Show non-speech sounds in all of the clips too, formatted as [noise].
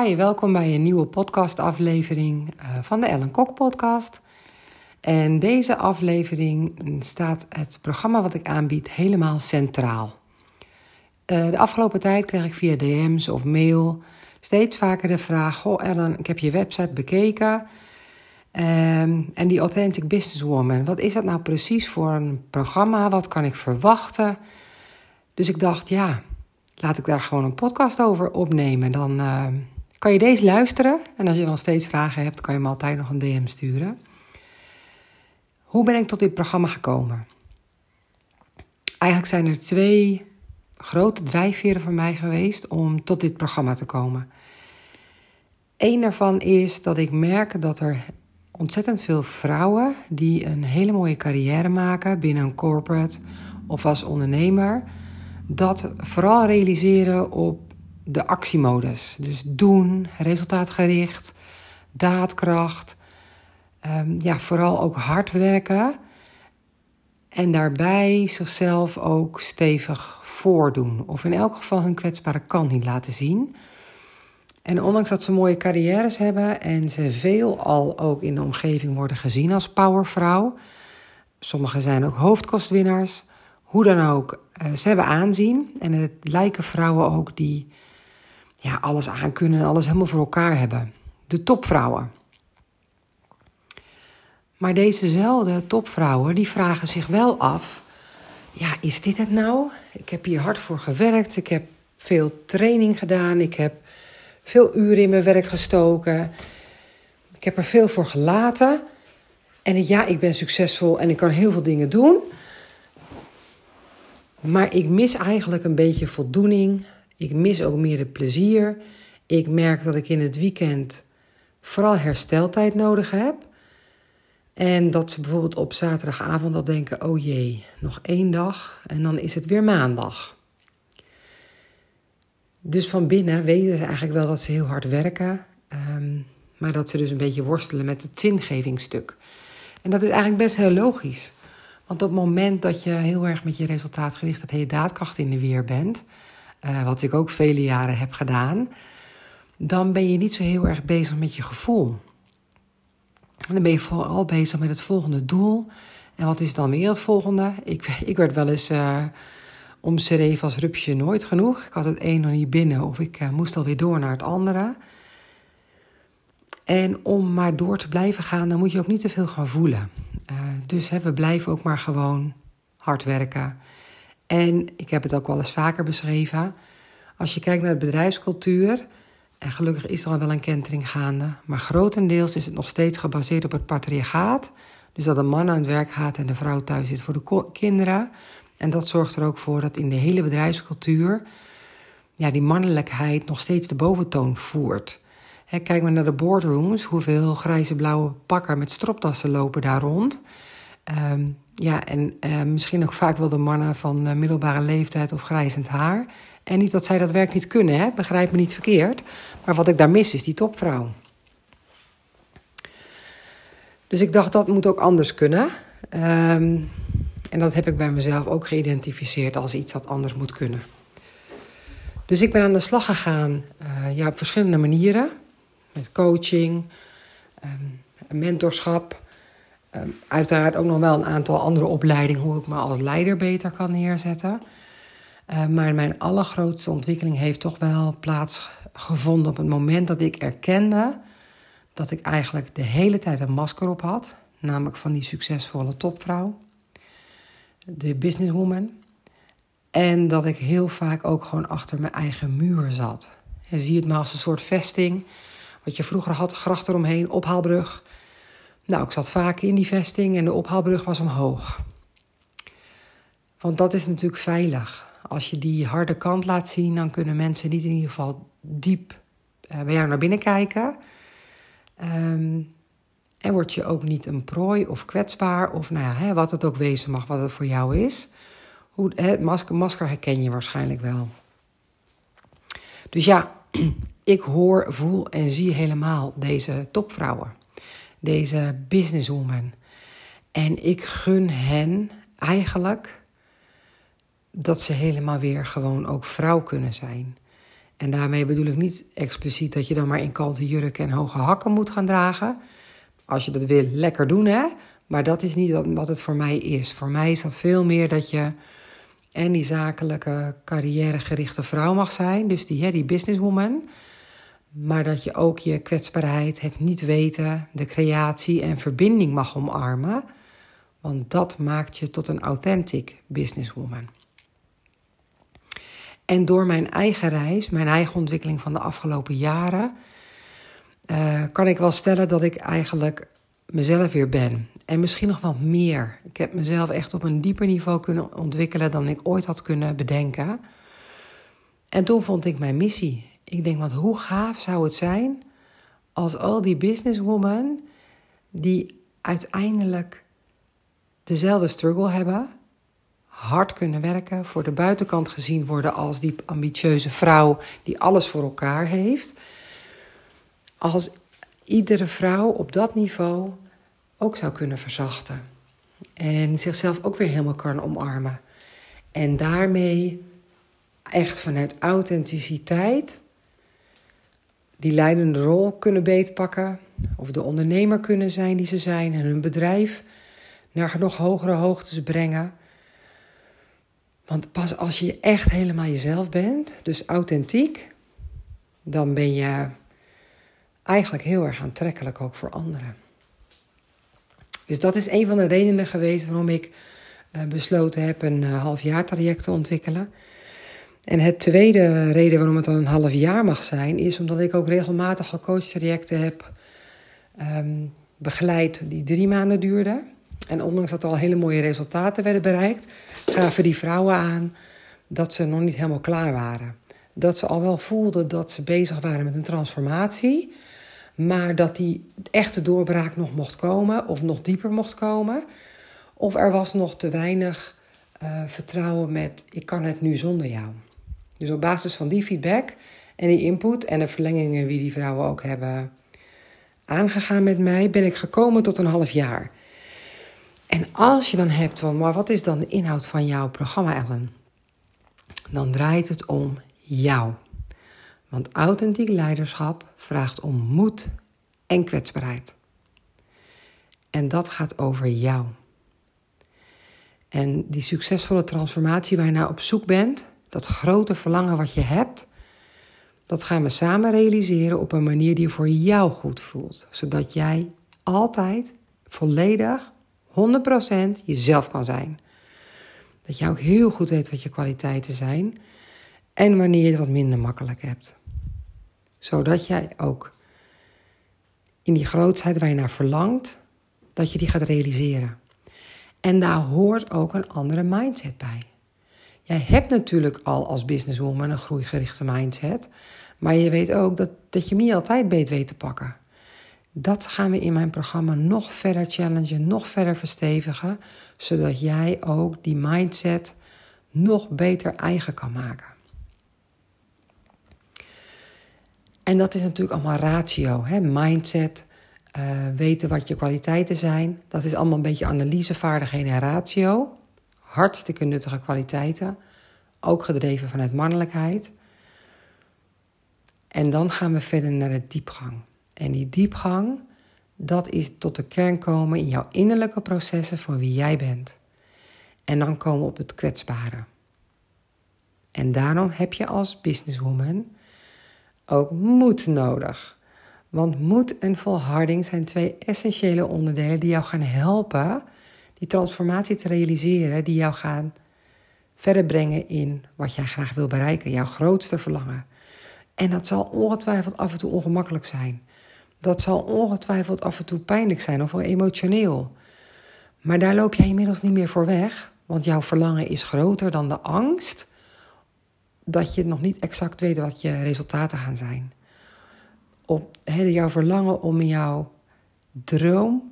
Hi, welkom bij een nieuwe podcastaflevering uh, van de Ellen Kok podcast. En deze aflevering staat het programma wat ik aanbied helemaal centraal. Uh, de afgelopen tijd kreeg ik via DM's of mail steeds vaker de vraag: Goh, Ellen, ik heb je website bekeken. Um, en die Authentic Businesswoman, wat is dat nou precies voor een programma? Wat kan ik verwachten? Dus ik dacht, ja, laat ik daar gewoon een podcast over opnemen. Dan uh, kan je deze luisteren. En als je dan steeds vragen hebt, kan je me altijd nog een DM sturen. Hoe ben ik tot dit programma gekomen? Eigenlijk zijn er twee grote drijfveren voor mij geweest om tot dit programma te komen. Eén daarvan is dat ik merk dat er ontzettend veel vrouwen die een hele mooie carrière maken binnen een corporate of als ondernemer, dat vooral realiseren op de actiemodus. Dus doen, resultaatgericht, daadkracht. Um, ja, vooral ook hard werken. En daarbij zichzelf ook stevig voordoen. Of in elk geval hun kwetsbare kant niet laten zien. En ondanks dat ze mooie carrières hebben en ze veel al ook in de omgeving worden gezien als powervrouw. Sommigen zijn ook hoofdkostwinnaars. Hoe dan ook, uh, ze hebben aanzien. En het lijken vrouwen ook die ja, alles aankunnen en alles helemaal voor elkaar hebben. De topvrouwen. Maar dezezelfde topvrouwen die vragen zich wel af: ja, is dit het nou? Ik heb hier hard voor gewerkt. Ik heb veel training gedaan. Ik heb veel uren in mijn werk gestoken. Ik heb er veel voor gelaten. En ja, ik ben succesvol en ik kan heel veel dingen doen. Maar ik mis eigenlijk een beetje voldoening. Ik mis ook meer de plezier. Ik merk dat ik in het weekend vooral hersteltijd nodig heb. En dat ze bijvoorbeeld op zaterdagavond al denken: oh jee, nog één dag en dan is het weer maandag. Dus van binnen weten ze eigenlijk wel dat ze heel hard werken, ehm, maar dat ze dus een beetje worstelen met het zingevingsstuk. En dat is eigenlijk best heel logisch. Want op het moment dat je heel erg met je resultaatgerichtheid en je daadkracht in de weer bent, uh, wat ik ook vele jaren heb gedaan, dan ben je niet zo heel erg bezig met je gevoel. Dan ben je vooral bezig met het volgende doel. En wat is dan weer het volgende? Ik, ik werd wel eens uh, omschreven als rupsje nooit genoeg. Ik had het een nog niet binnen of ik uh, moest alweer door naar het andere. En om maar door te blijven gaan, dan moet je ook niet te veel gaan voelen. Dus hè, we blijven ook maar gewoon hard werken. En ik heb het ook wel eens vaker beschreven. Als je kijkt naar de bedrijfscultuur, en gelukkig is er al wel een kentering gaande, maar grotendeels is het nog steeds gebaseerd op het patriarchaat. Dus dat de man aan het werk gaat en de vrouw thuis zit voor de kinderen. En dat zorgt er ook voor dat in de hele bedrijfscultuur ja, die mannelijkheid nog steeds de boventoon voert. kijk maar naar de boardrooms, hoeveel grijze blauwe pakken met stropdassen lopen daar rond. Um, ja, en uh, misschien ook vaak wel de mannen van uh, middelbare leeftijd of grijzend haar. En niet dat zij dat werk niet kunnen, hè? begrijp me niet verkeerd. Maar wat ik daar mis is die topvrouw. Dus ik dacht dat moet ook anders kunnen. Um, en dat heb ik bij mezelf ook geïdentificeerd als iets dat anders moet kunnen. Dus ik ben aan de slag gegaan uh, ja, op verschillende manieren. Met coaching, mentorschap. Um, uiteraard ook nog wel een aantal andere opleidingen hoe ik me als leider beter kan neerzetten. Uh, maar mijn allergrootste ontwikkeling heeft toch wel plaatsgevonden op het moment dat ik erkende dat ik eigenlijk de hele tijd een masker op had. Namelijk van die succesvolle topvrouw, de businesswoman. En dat ik heel vaak ook gewoon achter mijn eigen muur zat. En zie het maar als een soort vesting. Wat je vroeger had, gracht eromheen, ophaalbrug. Nou, ik zat vaak in die vesting en de ophaalbrug was omhoog. Want dat is natuurlijk veilig. Als je die harde kant laat zien, dan kunnen mensen niet in ieder geval diep uh, bij jou naar binnen kijken. Um, en word je ook niet een prooi of kwetsbaar, of nou ja, hè, wat het ook wezen mag, wat het voor jou is. Hoe, het masker, masker herken je waarschijnlijk wel. Dus ja, [clears throat] ik hoor, voel en zie helemaal deze topvrouwen deze businesswoman. En ik gun hen eigenlijk dat ze helemaal weer gewoon ook vrouw kunnen zijn. En daarmee bedoel ik niet expliciet dat je dan maar in kanten jurken en hoge hakken moet gaan dragen. Als je dat wil, lekker doen hè. Maar dat is niet wat het voor mij is. Voor mij is dat veel meer dat je en die zakelijke carrièregerichte vrouw mag zijn. Dus die, hè, die businesswoman. Maar dat je ook je kwetsbaarheid, het niet weten, de creatie en verbinding mag omarmen. Want dat maakt je tot een authentic businesswoman. En door mijn eigen reis, mijn eigen ontwikkeling van de afgelopen jaren, uh, kan ik wel stellen dat ik eigenlijk mezelf weer ben. En misschien nog wat meer. Ik heb mezelf echt op een dieper niveau kunnen ontwikkelen dan ik ooit had kunnen bedenken. En toen vond ik mijn missie. Ik denk, wat hoe gaaf zou het zijn als al die businesswomen die uiteindelijk dezelfde struggle hebben, hard kunnen werken, voor de buitenkant gezien worden als die ambitieuze vrouw die alles voor elkaar heeft. Als iedere vrouw op dat niveau ook zou kunnen verzachten. En zichzelf ook weer helemaal kan omarmen. En daarmee echt vanuit authenticiteit die leidende rol kunnen beetpakken. Of de ondernemer kunnen zijn die ze zijn en hun bedrijf naar nog hogere hoogtes brengen. Want pas als je echt helemaal jezelf bent, dus authentiek, dan ben je eigenlijk heel erg aantrekkelijk ook voor anderen. Dus dat is een van de redenen geweest waarom ik uh, besloten heb een uh, halfjaar traject te ontwikkelen. En het tweede reden waarom het dan een half jaar mag zijn, is omdat ik ook regelmatig al coachtrajecten heb um, begeleid die drie maanden duurden. En ondanks dat er al hele mooie resultaten werden bereikt, gaven die vrouwen aan dat ze nog niet helemaal klaar waren. Dat ze al wel voelden dat ze bezig waren met een transformatie, maar dat die echte doorbraak nog mocht komen of nog dieper mocht komen. Of er was nog te weinig uh, vertrouwen met ik kan het nu zonder jou. Dus op basis van die feedback en die input en de verlengingen die die vrouwen ook hebben aangegaan met mij, ben ik gekomen tot een half jaar. En als je dan hebt van, maar wat is dan de inhoud van jouw programma, Ellen? Dan draait het om jou. Want authentiek leiderschap vraagt om moed en kwetsbaarheid. En dat gaat over jou. En die succesvolle transformatie waar je naar op zoek bent, dat grote verlangen wat je hebt, dat gaan we samen realiseren op een manier die voor jou goed voelt. Zodat jij altijd volledig 100% jezelf kan zijn. Dat je ook heel goed weet wat je kwaliteiten zijn en wanneer je het wat minder makkelijk hebt. Zodat jij ook in die grootheid waar je naar verlangt, dat je die gaat realiseren. En daar hoort ook een andere mindset bij. Jij hebt natuurlijk al als businesswoman een groeigerichte mindset, maar je weet ook dat, dat je niet altijd beet weet te pakken. Dat gaan we in mijn programma nog verder challengen, nog verder verstevigen, zodat jij ook die mindset nog beter eigen kan maken. En dat is natuurlijk allemaal ratio, hè? mindset, uh, weten wat je kwaliteiten zijn. Dat is allemaal een beetje analysevaardigheden en ratio. Hartstikke nuttige kwaliteiten, ook gedreven vanuit mannelijkheid. En dan gaan we verder naar de diepgang. En die diepgang, dat is tot de kern komen in jouw innerlijke processen van wie jij bent. En dan komen we op het kwetsbare. En daarom heb je als businesswoman ook moed nodig. Want moed en volharding zijn twee essentiële onderdelen die jou gaan helpen die transformatie te realiseren, die jou gaan verder brengen in wat jij graag wil bereiken, jouw grootste verlangen. En dat zal ongetwijfeld af en toe ongemakkelijk zijn. Dat zal ongetwijfeld af en toe pijnlijk zijn of emotioneel. Maar daar loop jij inmiddels niet meer voor weg, want jouw verlangen is groter dan de angst dat je nog niet exact weet wat je resultaten gaan zijn. Op he, jouw verlangen om jouw droom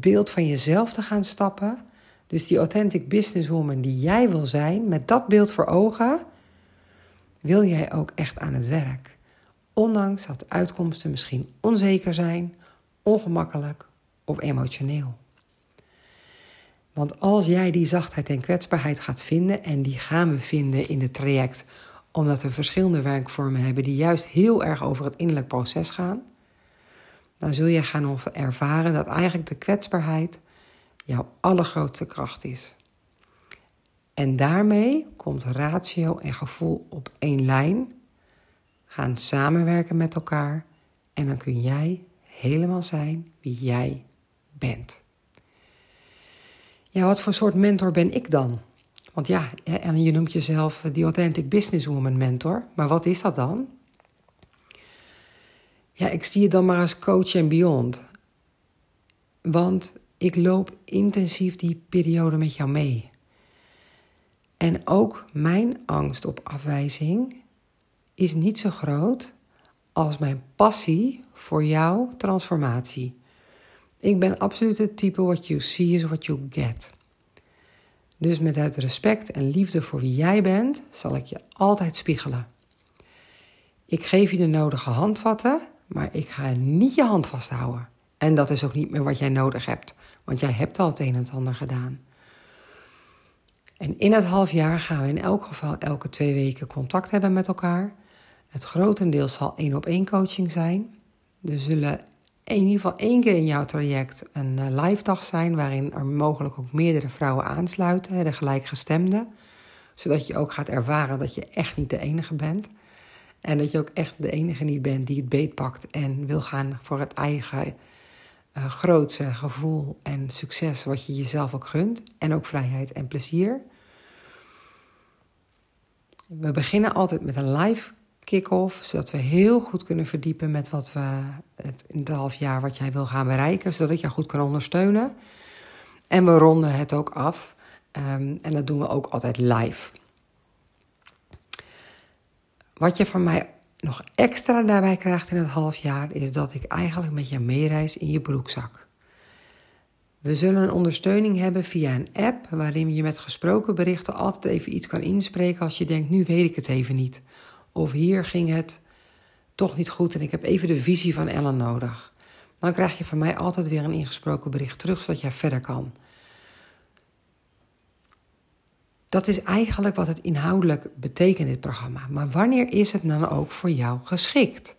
beeld van jezelf te gaan stappen. Dus die authentic businesswoman die jij wil zijn, met dat beeld voor ogen, wil jij ook echt aan het werk. Ondanks dat de uitkomsten misschien onzeker zijn, ongemakkelijk of emotioneel. Want als jij die zachtheid en kwetsbaarheid gaat vinden, en die gaan we vinden in het traject omdat we verschillende werkvormen hebben die juist heel erg over het innerlijk proces gaan, dan zul je gaan ervaren dat eigenlijk de kwetsbaarheid jouw allergrootste kracht is. En daarmee komt ratio en gevoel op één lijn, gaan samenwerken met elkaar en dan kun jij helemaal zijn wie jij bent. Ja, wat voor soort mentor ben ik dan? Want ja, en je noemt jezelf die Authentic Businesswoman mentor, maar wat is dat dan? Ja, ik zie je dan maar als coach en beyond. Want ik loop intensief die periode met jou mee. En ook mijn angst op afwijzing is niet zo groot als mijn passie voor jouw transformatie. Ik ben absoluut het type what you see is what you get. Dus met uit respect en liefde voor wie jij bent, zal ik je altijd spiegelen. Ik geef je de nodige handvatten, maar ik ga niet je hand vasthouden. En dat is ook niet meer wat jij nodig hebt, want jij hebt al het een en het ander gedaan. En in het half jaar gaan we in elk geval elke twee weken contact hebben met elkaar. Het grotendeels zal één op één coaching zijn. Er zullen in ieder geval één keer in jouw traject een eh, live dag zijn, waarin er mogelijk ook meerdere vrouwen aansluiten, de gelijkgestemden. Zodat je ook gaat ervaren dat je echt niet de enige bent. En dat je ook echt de enige niet bent die het beetpakt en wil gaan voor het eigen uh, grootste gevoel en succes wat je jezelf ook gunt. En ook vrijheid en plezier. We beginnen altijd met een live kick-off, zodat we heel goed kunnen verdiepen met wat we het, in het half jaar wat jij wil gaan bereiken, zodat ik jou goed kan ondersteunen. En we ronden het ook af. Um, en dat doen we ook altijd live. Wat je van mij nog extra daarbij krijgt in het half jaar, is dat ik eigenlijk met je meereis in je broekzak. We zullen een ondersteuning hebben via een app waarin je met gesproken berichten altijd even iets kan inspreken als je denkt, nu weet ik het even niet. Of hier ging het toch niet goed en ik heb even de visie van Ellen nodig. Dan krijg je van mij altijd weer een ingesproken bericht terug, zodat jij verder kan. Dat is eigenlijk wat het inhoudelijk betekent, dit programma. Maar wanneer is het dan ook voor jou geschikt?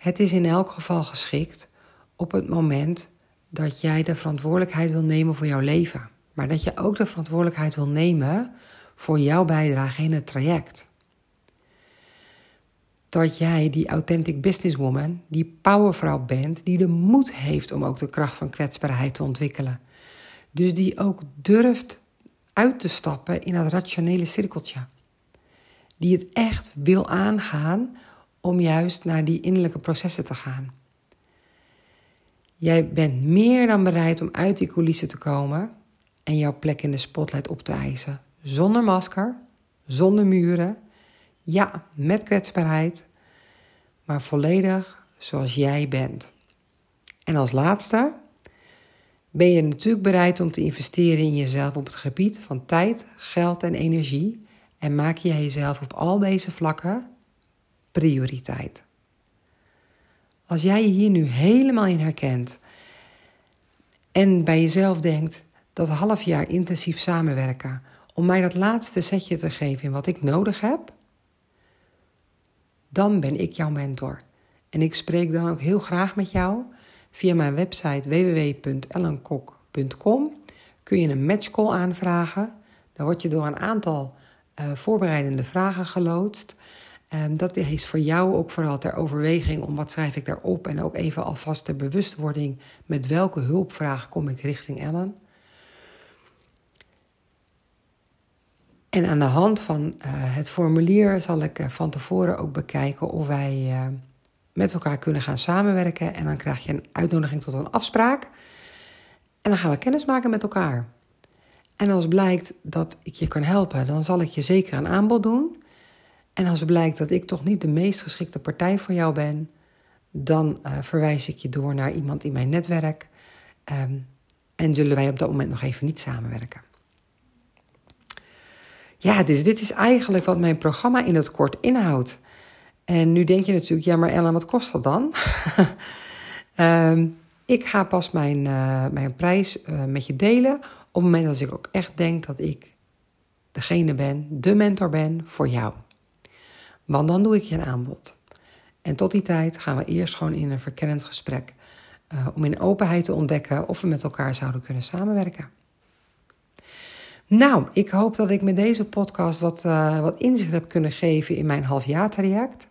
Het is in elk geval geschikt op het moment dat jij de verantwoordelijkheid wil nemen voor jouw leven. Maar dat je ook de verantwoordelijkheid wil nemen voor jouw bijdrage in het traject dat jij die authentic businesswoman, die powervrouw bent, die de moed heeft om ook de kracht van kwetsbaarheid te ontwikkelen. Dus die ook durft uit te stappen in het rationele cirkeltje. Die het echt wil aangaan om juist naar die innerlijke processen te gaan. Jij bent meer dan bereid om uit die coulissen te komen en jouw plek in de spotlight op te eisen. Zonder masker, zonder muren ja, met kwetsbaarheid, maar volledig zoals jij bent. En als laatste ben je natuurlijk bereid om te investeren in jezelf op het gebied van tijd, geld en energie en maak jij jezelf op al deze vlakken prioriteit. Als jij je hier nu helemaal in herkent en bij jezelf denkt dat half jaar intensief samenwerken om mij dat laatste setje te geven in wat ik nodig heb, dan ben ik jouw mentor. En ik spreek dan ook heel graag met jou. Via mijn website www.ellenkok.com kun je een matchcall aanvragen. Dan word je door een aantal uh, voorbereidende vragen geloodst. Um, dat is voor jou ook vooral ter overweging om wat schrijf ik daarop. En ook even alvast de bewustwording met welke hulpvraag kom ik richting Ellen. En aan de hand van uh, het formulier zal ik uh, van tevoren ook bekijken of wij met elkaar kunnen gaan samenwerken. En dan krijg je een uitnodiging tot een afspraak. En dan gaan we kennis maken met elkaar. En als blijkt dat ik je kan helpen, dan zal ik je zeker een aanbod doen. En als blijkt dat ik toch niet de meest geschikte partij voor jou ben, dan verwijs ik je door naar iemand in mijn netwerk. Um, en zullen wij op dat moment nog even niet samenwerken. Ja, dus dit is eigenlijk wat mijn programma in het kort inhoudt. En nu denk je natuurlijk, ja, maar Ellen, wat kost dat dan? [laughs] Ehm, ik ga pas mijn, uh, mijn prijs uh, met je delen op het moment dat ik ook echt denk dat ik degene ben, de mentor ben voor jou. Want dan doe ik je een aanbod. En tot die tijd gaan we eerst gewoon in een verkennend gesprek. Uh, om in openheid te ontdekken of we met elkaar zouden kunnen samenwerken. Nou, ik hoop dat ik met deze podcast wat, wat inzicht heb kunnen geven in mijn halfjaartraject.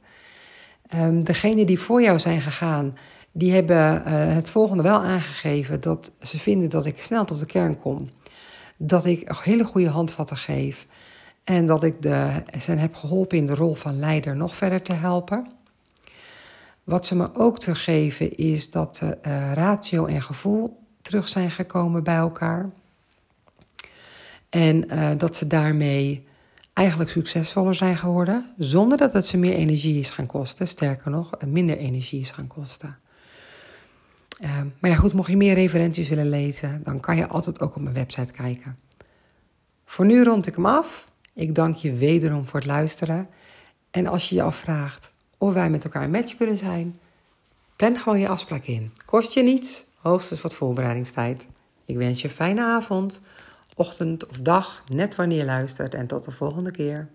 Um, degenen die voor jou zijn gegaan, die hebben uh, het volgende wel aangegeven: dat ze vinden dat ik snel tot de kern kom. Dat ik hele goede handvatten geef. En dat ik de, ze heb geholpen in de rol van leider nog verder te helpen. Wat ze me ook teruggeven is dat uh, ratio en gevoel terug zijn gekomen bij elkaar. En uh, dat ze daarmee eigenlijk succesvoller zijn geworden, zonder dat het ze meer energie is gaan kosten. Sterker nog, minder energie is gaan kosten. Uh, maar ja, goed, mocht je meer referenties willen lezen, dan kan je altijd ook op mijn website kijken. Voor nu rond ik hem af. Ik dank je wederom voor het luisteren. En als je je afvraagt of wij met elkaar een match kunnen zijn, plan gewoon je afspraak in. Kost je niets, hoogstens wat voorbereidingstijd. Ik wens je een fijne avond, ochtend of dag, net wanneer je luistert en tot de volgende keer.